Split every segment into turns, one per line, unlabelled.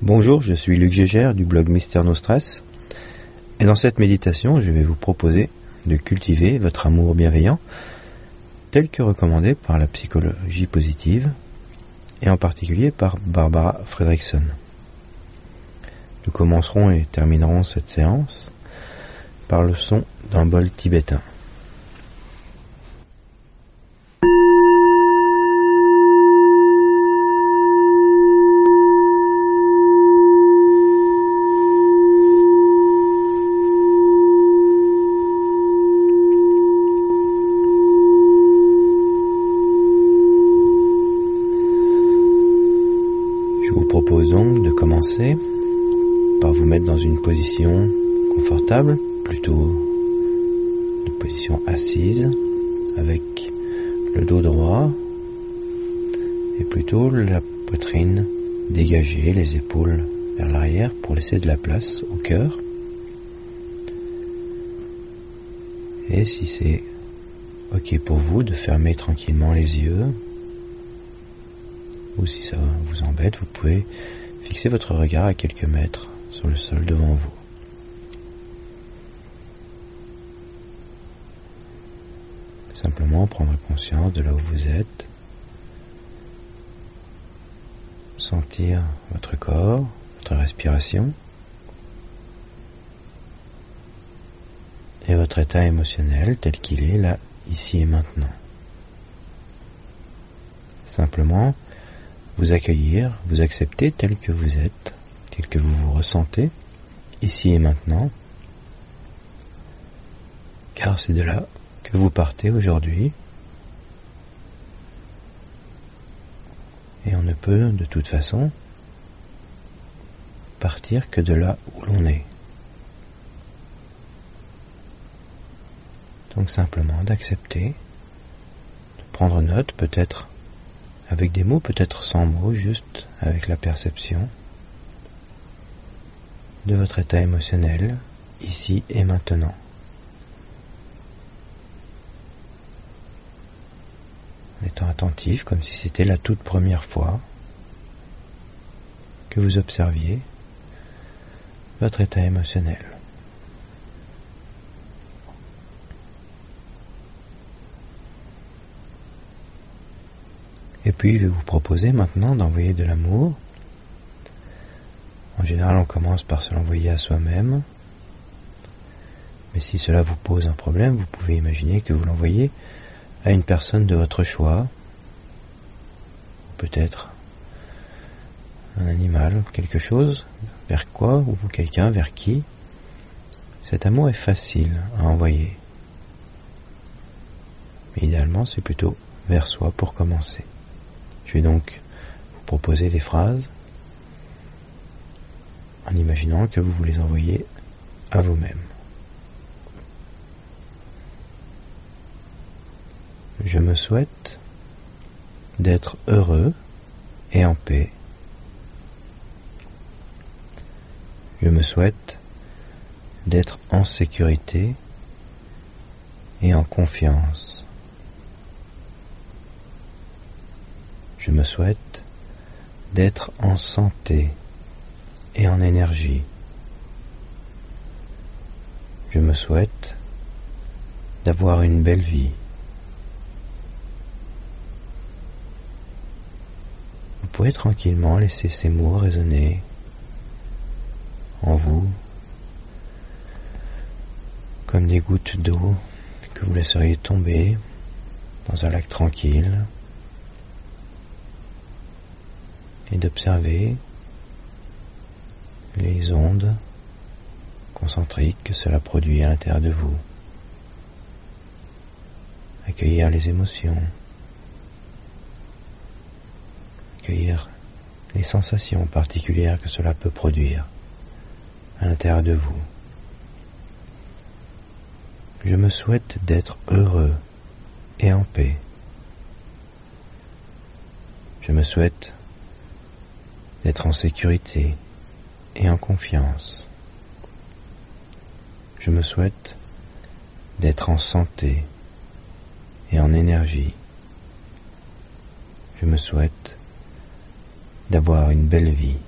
Bonjour, je suis Luc Gégère du blog Mystère No Stress. Et dans cette méditation, je vais vous proposer de cultiver votre amour bienveillant tel que recommandé par la psychologie positive et en particulier par Barbara Fredrickson. Nous commencerons et terminerons cette séance par le son d'un bol tibétain. Je vous propose donc de commencer par vous mettre dans une position confortable, plutôt une position assise, avec le dos droit et plutôt la poitrine dégagée, les épaules vers l'arrière pour laisser de la place au cœur. Et si c'est ok pour vous de fermer tranquillement les yeux, ou si ça vous embête, vous pouvez fixer votre regard à quelques mètres sur le sol devant vous. Simplement prendre conscience de là où vous êtes, sentir votre corps, votre respiration et votre état émotionnel tel qu'il est là, ici et maintenant. Simplement, vous accueillir, vous accepter tel que vous êtes, que vous vous ressentez, ici et maintenant, car c'est de là que vous partez aujourd'hui, et on ne peut de toute façon partir que de là où l'on est. Donc simplement d'accepter, de prendre note peut-être avec des mots, peut-être sans mots, juste avec la perception de votre état émotionnel, ici et maintenant. En étant attentif, comme si c'était la toute première fois que vous observiez votre état émotionnel. Et puis je vais vous proposer maintenant d'envoyer de l'amour. En général, on commence par se l'envoyer à soi-même. Mais si cela vous pose un problème, vous pouvez imaginer que vous l'envoyez à une personne de votre choix. Peut-être un animal, quelque chose, vers quoi, ou quelqu'un vers qui. Cet amour est facile à envoyer. Mais idéalement, c'est plutôt vers soi pour commencer. Je vais donc vous proposer des phrases en imaginant que vous vous les envoyez à vous-même. Je me souhaite d'être heureux et en paix. Je me souhaite d'être en sécurité et en confiance. Je me souhaite d'être en santé et en énergie. Je me souhaite d'avoir une belle vie. Vous pouvez tranquillement laisser ces mots résonner en vous comme des gouttes d'eau que vous laisseriez tomber dans un lac tranquille et d'observer les ondes concentriques que cela produit à l'intérieur de vous. Accueillir les émotions, accueillir les sensations particulières que cela peut produire à l'intérieur de vous. Je me souhaite d'être heureux et en paix. Je me souhaite d'être en sécurité en confiance. Je me souhaite d'être en santé et en énergie. Je me souhaite d'avoir une belle vie.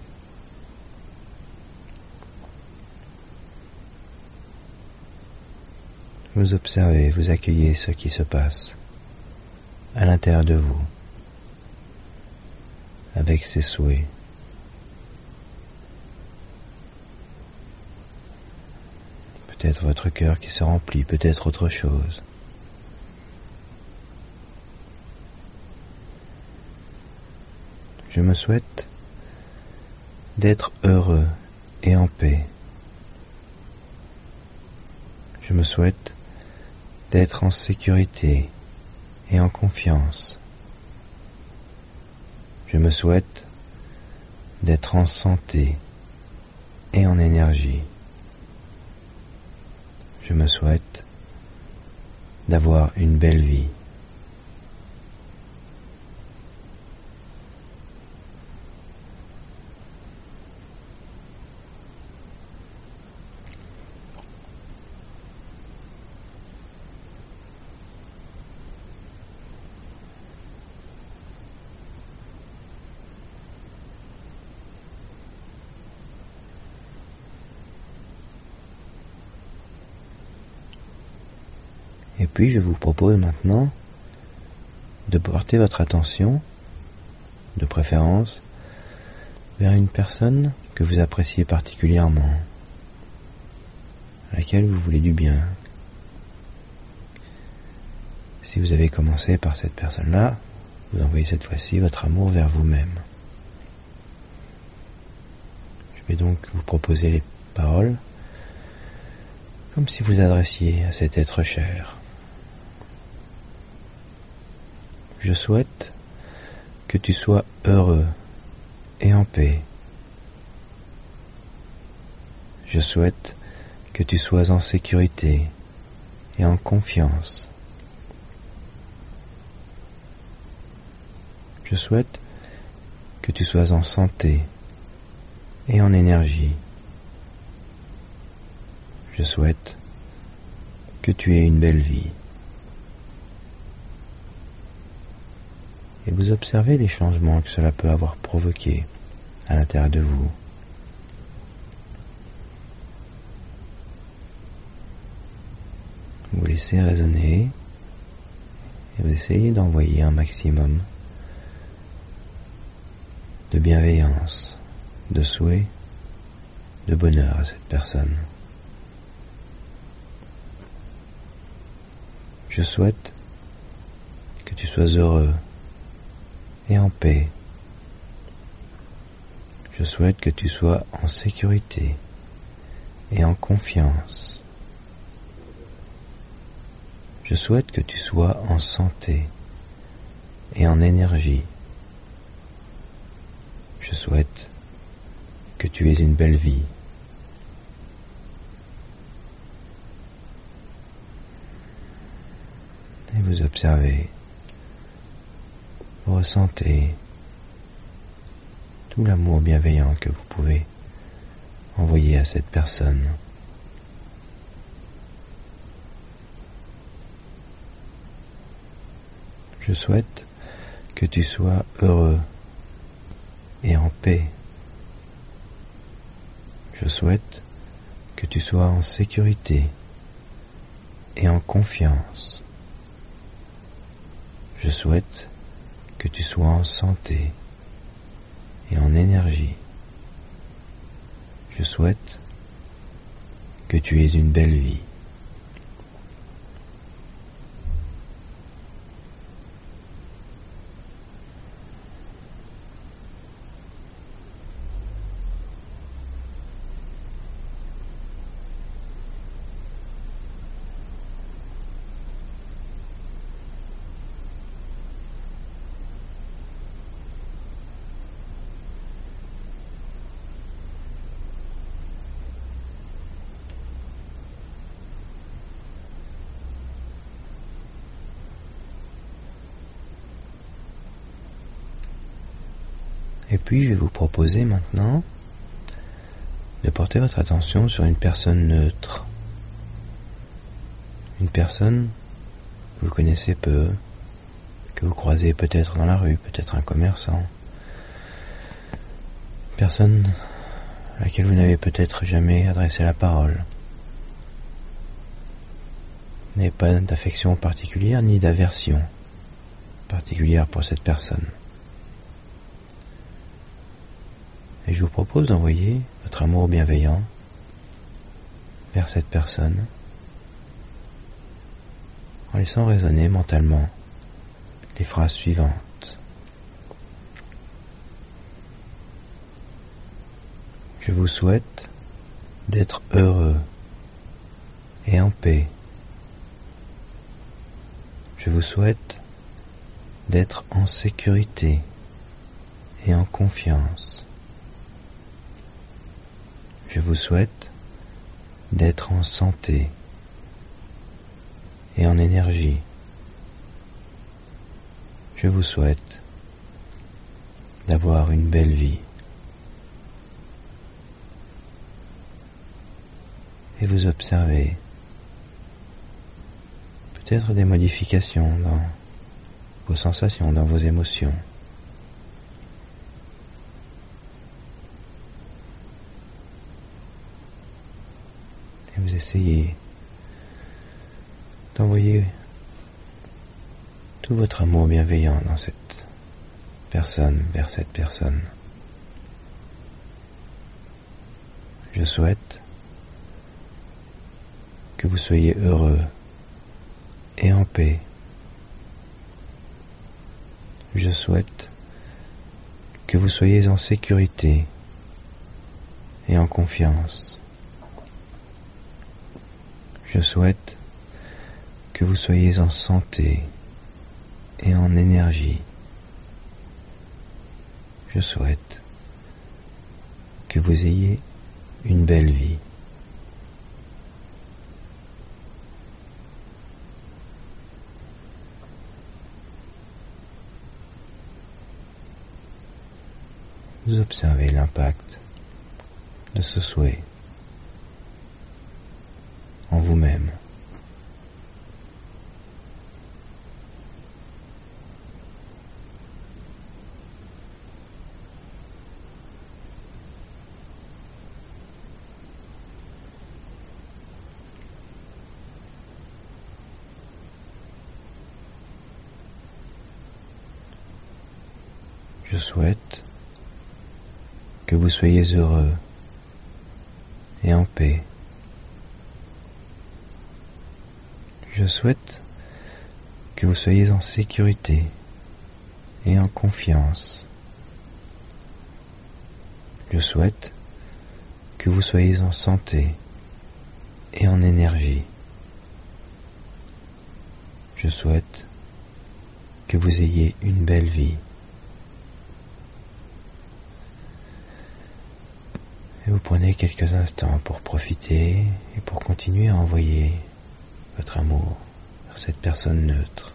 Vous observez, vous accueillez ce qui se passe à l'intérieur de vous, avec ses souhaits, Peut-être votre cœur qui se remplit, peut-être autre chose. Je me souhaite d'être heureux et en paix. Je me souhaite d'être en sécurité et en confiance. Je me souhaite d'être en santé et en énergie. Je me souhaite d'avoir une belle vie. Et puis je vous propose maintenant de porter votre attention, de préférence, vers une personne que vous appréciez particulièrement, à laquelle vous voulez du bien. Si vous avez commencé par cette personne-là, vous envoyez cette fois-ci votre amour vers vous-même. Je vais donc vous proposer les paroles comme si vous adressiez à cet être cher. Je souhaite que tu sois heureux et en paix. Je souhaite que tu sois en sécurité et en confiance. Je souhaite que tu sois en santé et en énergie. Je souhaite que tu aies une belle vie. Et vous observez les changements que cela peut avoir provoqués à l'intérieur de vous. Vous laissez résonner et vous essayez d'envoyer un maximum de bienveillance, de souhait, de bonheur à cette personne. Je souhaite que tu sois heureux et en paix. Je souhaite que tu sois en sécurité et en confiance. Je souhaite que tu sois en santé et en énergie. Je souhaite que tu aies une belle vie. Et vous observez ressentez tout l'amour bienveillant que vous pouvez envoyer à cette personne. Je souhaite que tu sois heureux et en paix. Je souhaite que tu sois en sécurité et en confiance. Je souhaite que tu sois en santé et en énergie. Je souhaite que tu aies une belle vie. Et puis je vais vous proposer maintenant de porter votre attention sur une personne neutre. Une personne que vous connaissez peu, que vous croisez peut-être dans la rue, peut-être un commerçant. Une personne à laquelle vous n'avez peut-être jamais adressé la parole. n'avez pas d'affection particulière ni d'aversion particulière pour cette personne. Et je vous propose d'envoyer votre amour bienveillant vers cette personne en laissant résonner mentalement les phrases suivantes. Je vous souhaite d'être heureux et en paix. Je vous souhaite d'être en sécurité et en confiance. Je vous souhaite d'être en santé et en énergie. Je vous souhaite d'avoir une belle vie. Et vous observez peut-être des modifications dans vos sensations, dans vos émotions. Essayez d'envoyer tout votre amour bienveillant dans cette personne, vers cette personne. Je souhaite que vous soyez heureux et en paix. Je souhaite que vous soyez en sécurité et en confiance. Je souhaite que vous soyez en santé et en énergie. Je souhaite que vous ayez une belle vie. Vous observez l'impact de ce souhait en vous-même. Je souhaite que vous soyez heureux et en paix. Je souhaite que vous soyez en sécurité et en confiance. Je souhaite que vous soyez en santé et en énergie. Je souhaite que vous ayez une belle vie. Et vous prenez quelques instants pour profiter et pour continuer à envoyer votre amour vers cette personne neutre.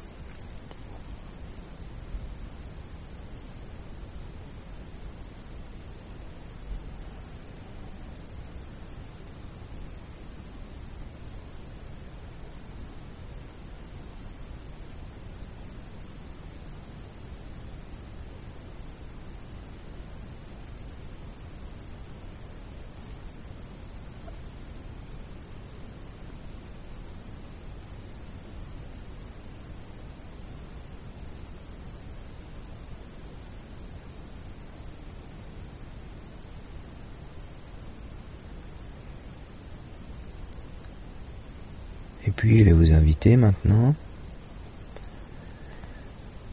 Et puis, je vais vous inviter maintenant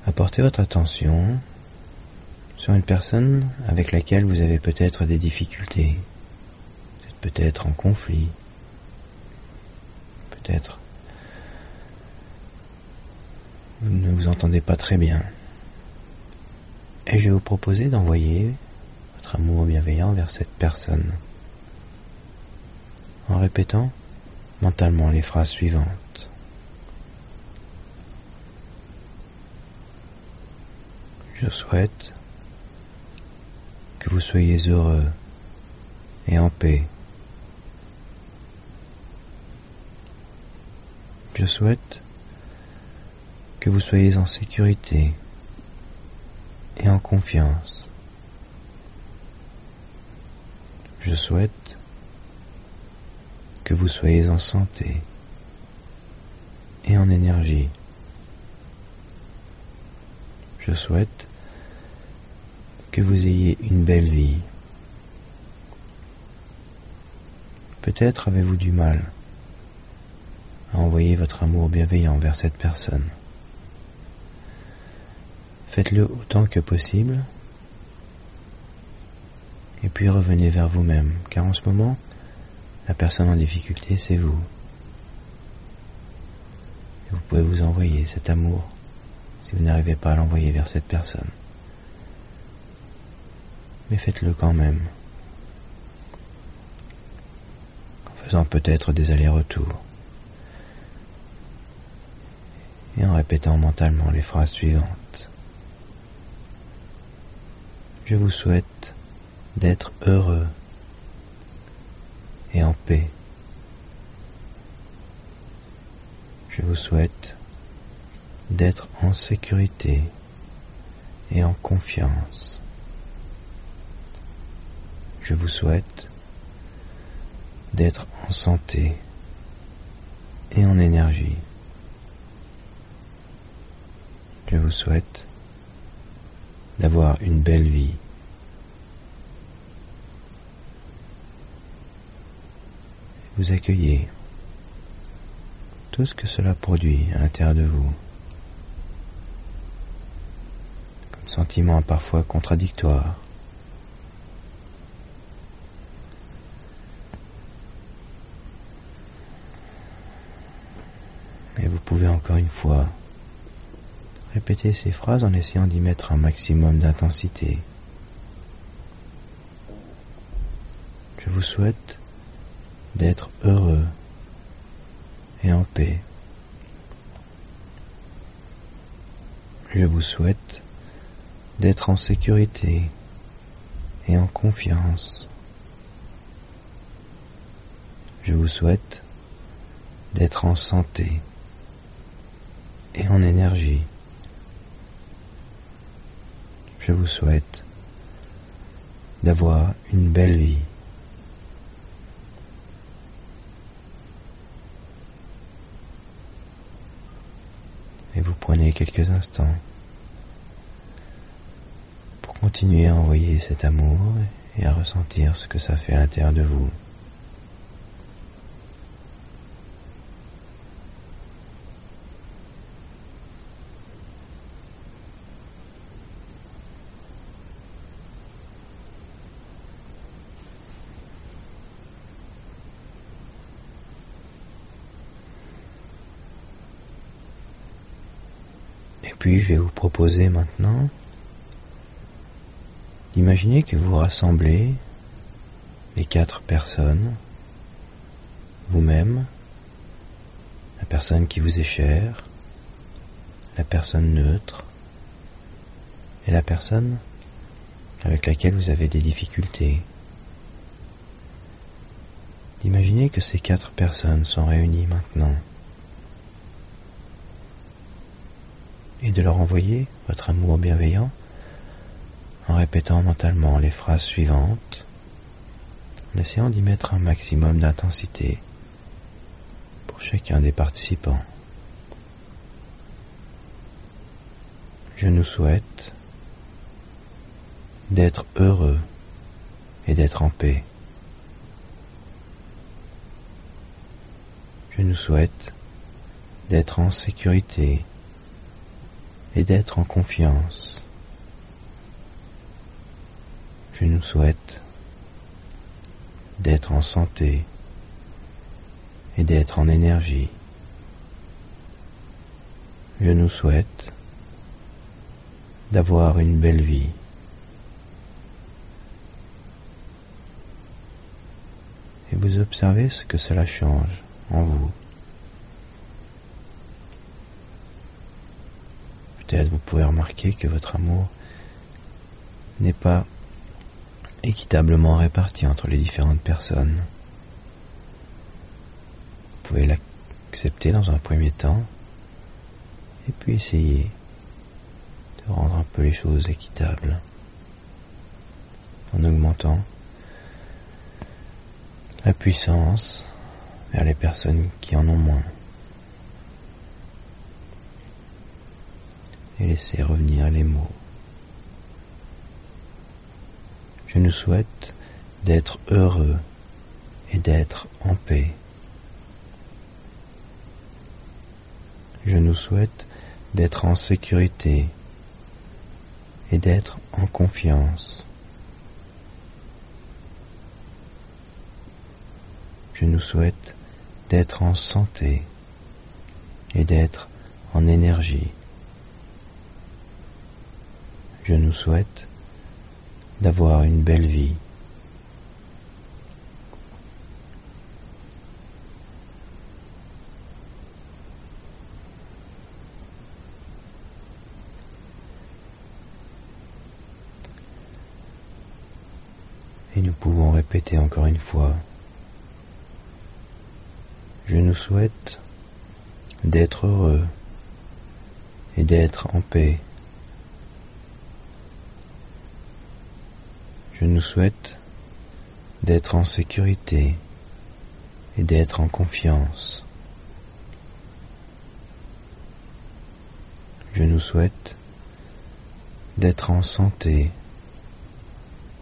à porter votre attention sur une personne avec laquelle vous avez peut-être des difficultés, peut-être en conflit, peut-être vous ne vous entendez pas très bien. Et je vais vous proposer d'envoyer votre amour bienveillant vers cette personne. En répétant mentalement les phrases suivantes. Je souhaite que vous soyez heureux et en paix. Je souhaite que vous soyez en sécurité et en confiance. Je souhaite que vous soyez en santé et en énergie. Je souhaite que vous ayez une belle vie. Peut-être avez-vous du mal à envoyer votre amour bienveillant vers cette personne. Faites-le autant que possible et puis revenez vers vous-même, car en ce moment, la personne en difficulté, c'est vous. Vous pouvez vous envoyer cet amour si vous n'arrivez pas à l'envoyer vers cette personne. Mais faites-le quand même, en faisant peut-être des allers-retours et en répétant mentalement les phrases suivantes. Je vous souhaite d'être heureux et en paix. Je vous souhaite d'être en sécurité et en confiance. Je vous souhaite d'être en santé et en énergie. Je vous souhaite d'avoir une belle vie. Vous accueillez tout ce que cela produit à l'intérieur de vous. Comme sentiment parfois contradictoire. Et vous pouvez encore une fois Répétez ces phrases en essayant d'y mettre un maximum d'intensité. Je vous souhaite d'être heureux et en paix. Je vous souhaite d'être en sécurité et en confiance. Je vous souhaite d'être en santé et en énergie je vous souhaite d'avoir une belle vie. Et quelques instants pour continuer à envoyer cet amour et à ressentir ce que ça fait à l'intérieur de vous. Puis je vais vous proposer maintenant d'imaginer que vous rassemblez les quatre personnes, vous-même, la personne qui vous est chère, la personne neutre et la personne avec laquelle vous avez des difficultés. D'imaginer que ces quatre personnes sont réunies maintenant. Et de leur envoyer votre amour bienveillant en répétant mentalement les phrases suivantes, en essayant d'y mettre un maximum d'intensité pour chacun des participants. Je nous souhaite d'être heureux et d'être en paix. Je nous souhaite d'être en sécurité et d'être en confiance. Je nous souhaite d'être en santé et d'être en énergie. Je nous souhaite d'avoir une belle vie. Et vous observez ce que cela change en vous. Peut-être vous pouvez remarquer que votre amour n'est pas équitablement réparti entre les différentes personnes. Vous pouvez l'accepter dans un premier temps et puis essayer de rendre un peu les choses équitables en augmentant la puissance vers les personnes qui en ont moins. Et laissez revenir les mots. Je nous souhaite d'être heureux et d'être en paix. Je nous souhaite d'être en sécurité et d'être en confiance. Je nous souhaite d'être en santé et d'être en énergie. Je nous souhaite d'avoir une belle vie. Et nous pouvons répéter encore une fois. Je nous souhaite d'être heureux et d'être en paix. Je nous souhaite d'être en sécurité et d'être en confiance. Je nous souhaite d'être en santé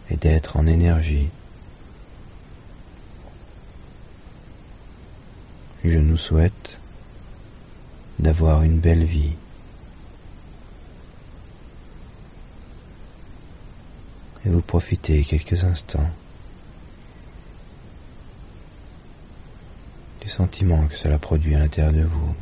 et d'être en énergie. Je nous souhaite d'avoir une belle vie. Et vous profitez quelques instants du sentiment que cela produit à l'intérieur de vous.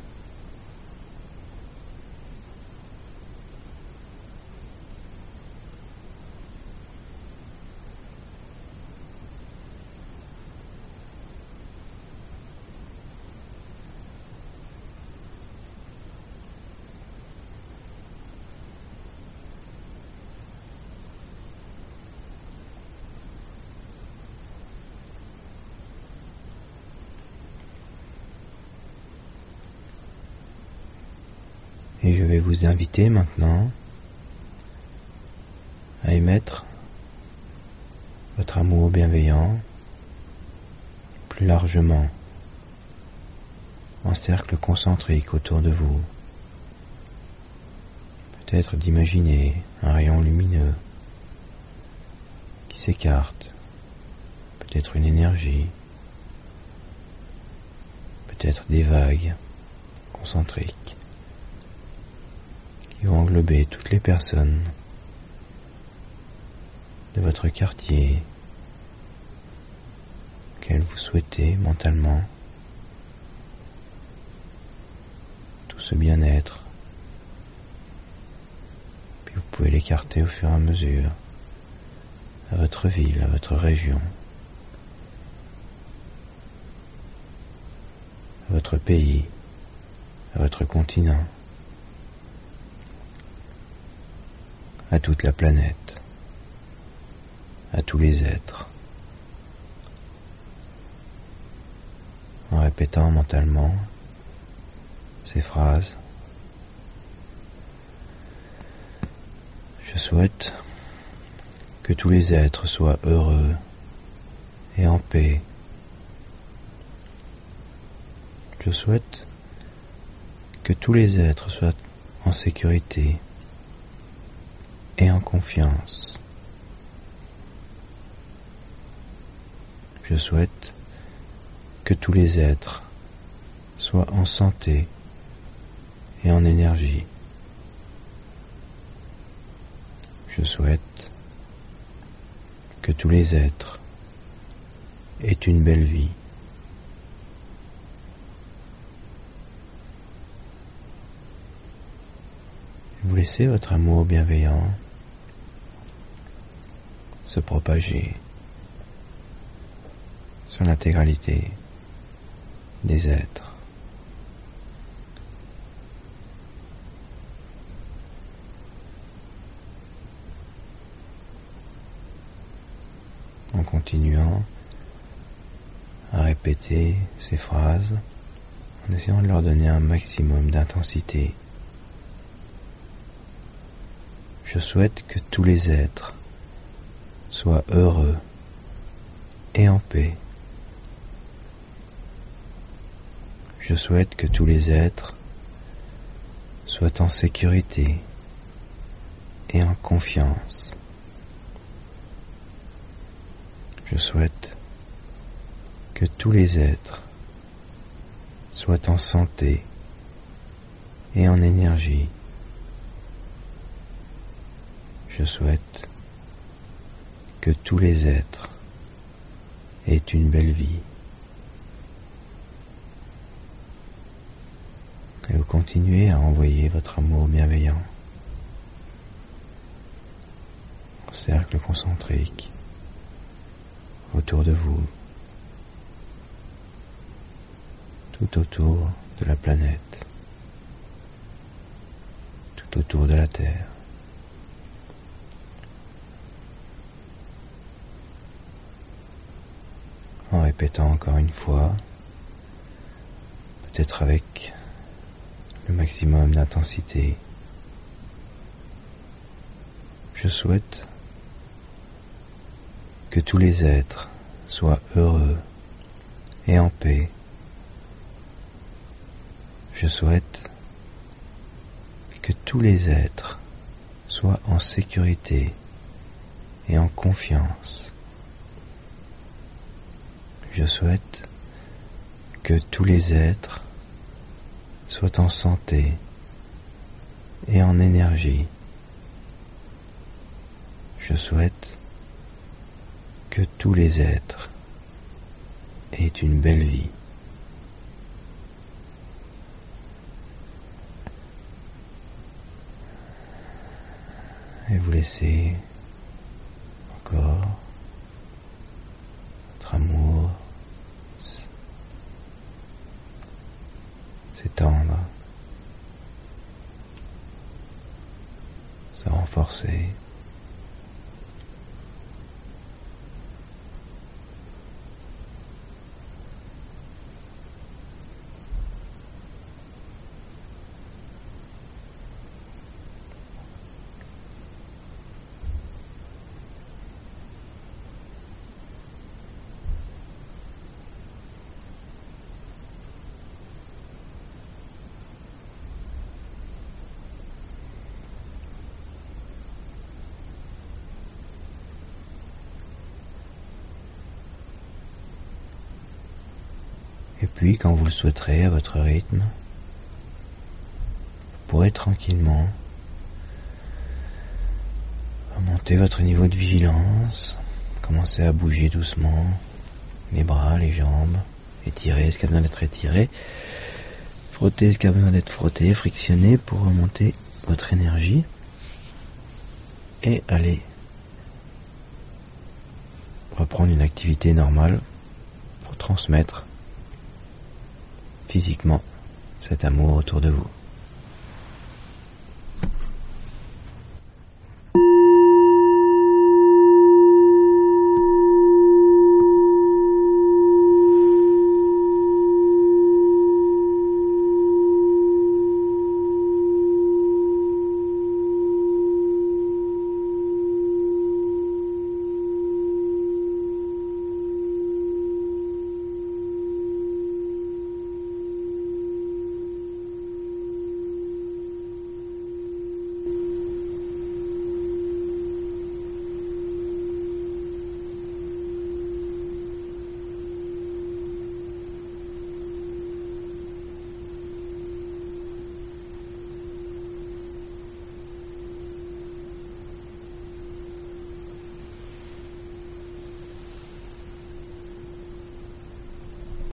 Et je vais vous inviter maintenant à émettre votre amour bienveillant plus largement en cercle concentrique autour de vous. Peut-être d'imaginer un rayon lumineux qui s'écarte, peut-être une énergie, peut-être des vagues concentriques qui vont englober toutes les personnes de votre quartier qu'elles vous souhaitez mentalement tout ce bien-être. Puis vous pouvez l'écarter au fur et à mesure à votre ville, à votre région, à votre pays, à votre continent. À toute la planète, à tous les êtres, en répétant mentalement ces phrases. Je souhaite que tous les êtres soient heureux et en paix. Je souhaite que tous les êtres soient en sécurité en confiance. Je souhaite que tous les êtres soient en santé et en énergie. Je souhaite que tous les êtres aient une belle vie. Vous laissez votre amour bienveillant se propager sur l'intégralité des êtres. En continuant à répéter ces phrases, en essayant de leur donner un maximum d'intensité. Je souhaite que tous les êtres sois heureux et en paix. Je souhaite que tous les êtres soient en sécurité confiance. Je souhaite que tous les êtres soient en santé et en énergie. Je souhaite tous les êtres aient une belle vie. Et vous continuez à envoyer votre amour bienveillant en cercle concentrique autour de vous, tout autour de la planète, tout autour de la Terre. En répétant encore une fois, peut-être avec le maximum d'intensité, je souhaite que tous les êtres soient heureux et en paix. Je souhaite que tous les êtres soient en sécurité et en confiance. Je souhaite que tous les êtres soient en santé et en énergie. Je souhaite que tous les êtres aient une belle vie. Et vous laissez encore votre amour s'étendre, se renforcer. Et puis, quand vous le souhaiterez, à votre rythme, vous pourrez tranquillement remonter votre niveau de vigilance, commencer à bouger doucement les bras, les jambes, étirer ce qui a besoin d'être étiré, frotter ce qui a besoin d'être frotté, frictionner pour remonter votre énergie et aller reprendre une activité normale pour transmettre physiquement cet amour autour de vous.